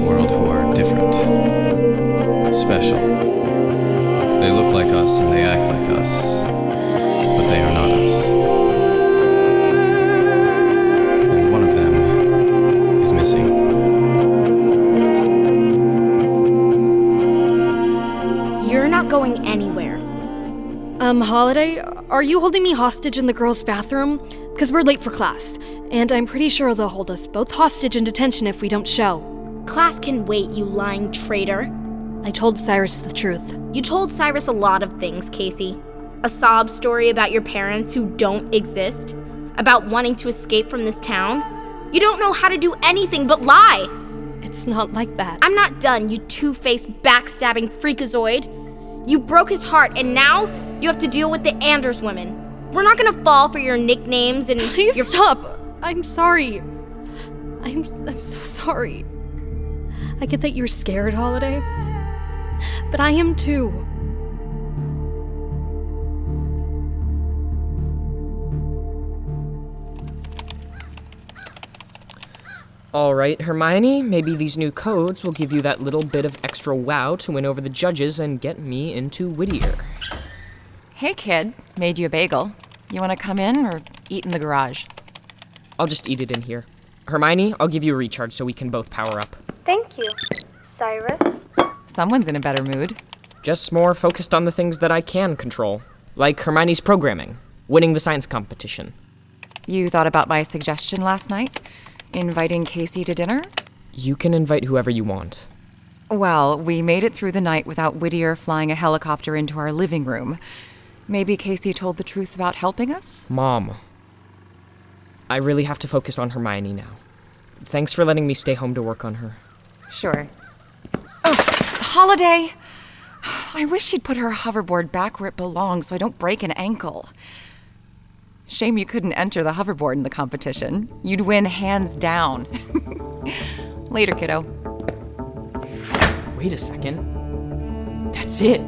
kids in this world who are different, special. They look like us and they act like us, but they are not us. And one of them is missing. You're not going anywhere. Um, Holiday, are you holding me hostage in the girls' bathroom? Because we're late for class, and I'm pretty sure they'll hold us both hostage in detention if we don't show. Class can wait, you lying traitor. I told Cyrus the truth. You told Cyrus a lot of things, Casey. A sob story about your parents who don't exist, about wanting to escape from this town. You don't know how to do anything but lie. It's not like that. I'm not done, you two faced, backstabbing freakazoid. You broke his heart, and now you have to deal with the Anders women. We're not gonna fall for your nicknames and Please your. stop. I'm sorry. I'm I'm so sorry. I get that you're scared, Holiday. But I am too. All right, Hermione, maybe these new codes will give you that little bit of extra wow to win over the judges and get me into Whittier. Hey, kid. Made you a bagel. You want to come in or eat in the garage? I'll just eat it in here. Hermione, I'll give you a recharge so we can both power up. Thank you, Cyrus. Someone's in a better mood. Just more focused on the things that I can control, like Hermione's programming, winning the science competition. You thought about my suggestion last night? Inviting Casey to dinner? You can invite whoever you want. Well, we made it through the night without Whittier flying a helicopter into our living room. Maybe Casey told the truth about helping us? Mom, I really have to focus on Hermione now. Thanks for letting me stay home to work on her. Sure. Oh, Holiday! I wish she'd put her hoverboard back where it belongs so I don't break an ankle. Shame you couldn't enter the hoverboard in the competition. You'd win hands down. Later, kiddo. Wait a second. That's it.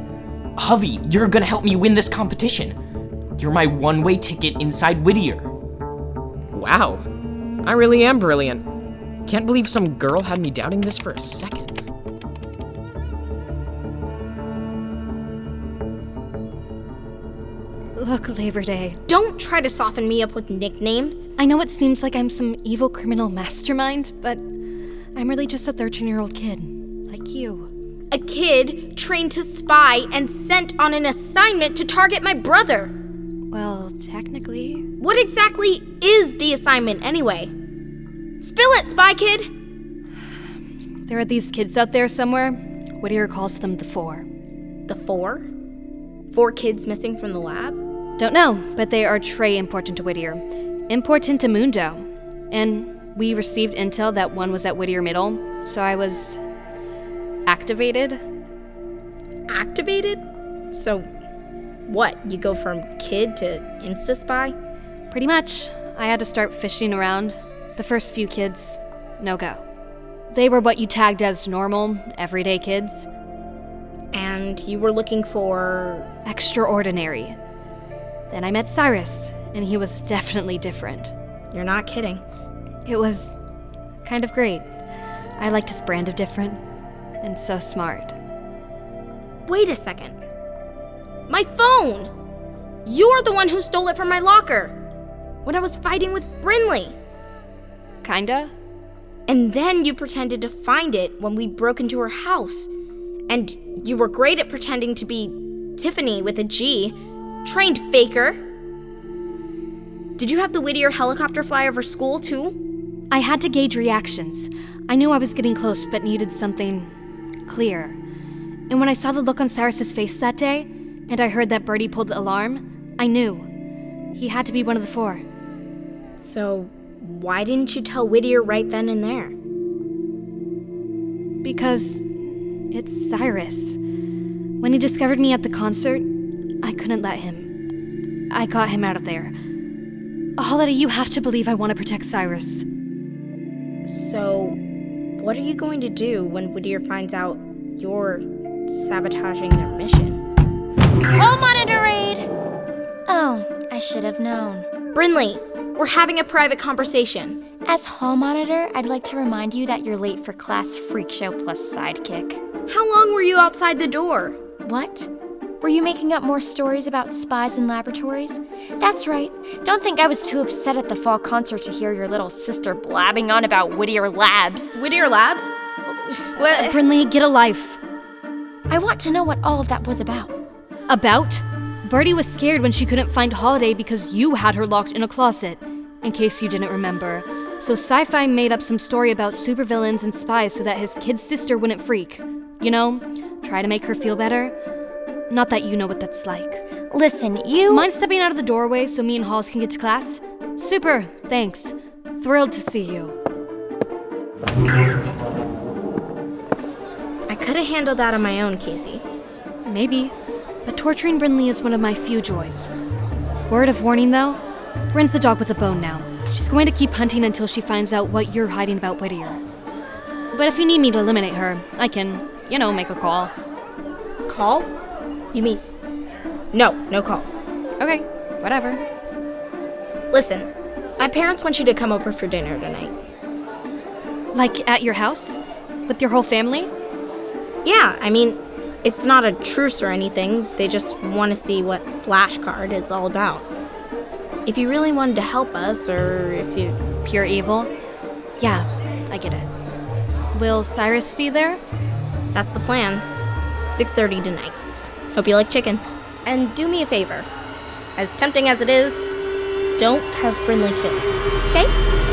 Hovey, you're gonna help me win this competition. You're my one way ticket inside Whittier. Wow. I really am brilliant. Can't believe some girl had me doubting this for a second. Look, Labor Day. Don't try to soften me up with nicknames. I know it seems like I'm some evil criminal mastermind, but I'm really just a 13 year old kid. Like you. A kid trained to spy and sent on an assignment to target my brother. Well, technically. What exactly is the assignment anyway? Spill it, Spy Kid! There are these kids out there somewhere. Whittier calls them the Four. The four? Four kids missing from the lab? Don't know, but they are très important to Whittier. Important to Mundo. And we received intel that one was at Whittier Middle, so I was activated. Activated? So, what? You go from kid to Insta Spy? Pretty much. I had to start fishing around. The first few kids, no go. They were what you tagged as normal, everyday kids. And you were looking for. Extraordinary. Then I met Cyrus, and he was definitely different. You're not kidding. It was kind of great. I liked his brand of different, and so smart. Wait a second. My phone! You're the one who stole it from my locker when I was fighting with Brinley. Kinda? And then you pretended to find it when we broke into her house. And you were great at pretending to be Tiffany with a G. Trained faker. Did you have the Whittier helicopter fly over school too? I had to gauge reactions. I knew I was getting close, but needed something clear. And when I saw the look on Cyrus's face that day, and I heard that Birdie pulled the alarm, I knew. He had to be one of the four. So, why didn't you tell Whittier right then and there? Because it's Cyrus. When he discovered me at the concert, I couldn't let him. I got him out of there. Holiday, you have to believe I want to protect Cyrus. So, what are you going to do when Whittier finds out you're sabotaging their mission? Hall monitor raid! Oh, I should have known. Brinley, we're having a private conversation. As hall monitor, I'd like to remind you that you're late for class freak show plus sidekick. How long were you outside the door? What? Were you making up more stories about spies and laboratories? That's right. Don't think I was too upset at the fall concert to hear your little sister blabbing on about Whittier Labs. Whittier Labs? What? Brinley, get a life. I want to know what all of that was about. About? Birdie was scared when she couldn't find Holiday because you had her locked in a closet, in case you didn't remember. So Sci Fi made up some story about supervillains and spies so that his kid sister wouldn't freak. You know, try to make her feel better. Not that you know what that's like. Listen, you. Mind stepping out of the doorway so me and Halls can get to class? Super, thanks. Thrilled to see you. I could have handled that on my own, Casey. Maybe, but torturing Brinley is one of my few joys. Word of warning though, Bryn's the dog with a bone now. She's going to keep hunting until she finds out what you're hiding about Whittier. But if you need me to eliminate her, I can, you know, make a call. Call? You mean. No, no calls. Okay, whatever. Listen, my parents want you to come over for dinner tonight. Like at your house? With your whole family? Yeah, I mean, it's not a truce or anything. They just want to see what flashcard it's all about. If you really wanted to help us, or if you. Pure evil? Yeah, I get it. Will Cyrus be there? That's the plan. 6:30 tonight. Hope you like chicken. And do me a favor. As tempting as it is, don't have Brinley killed. Okay?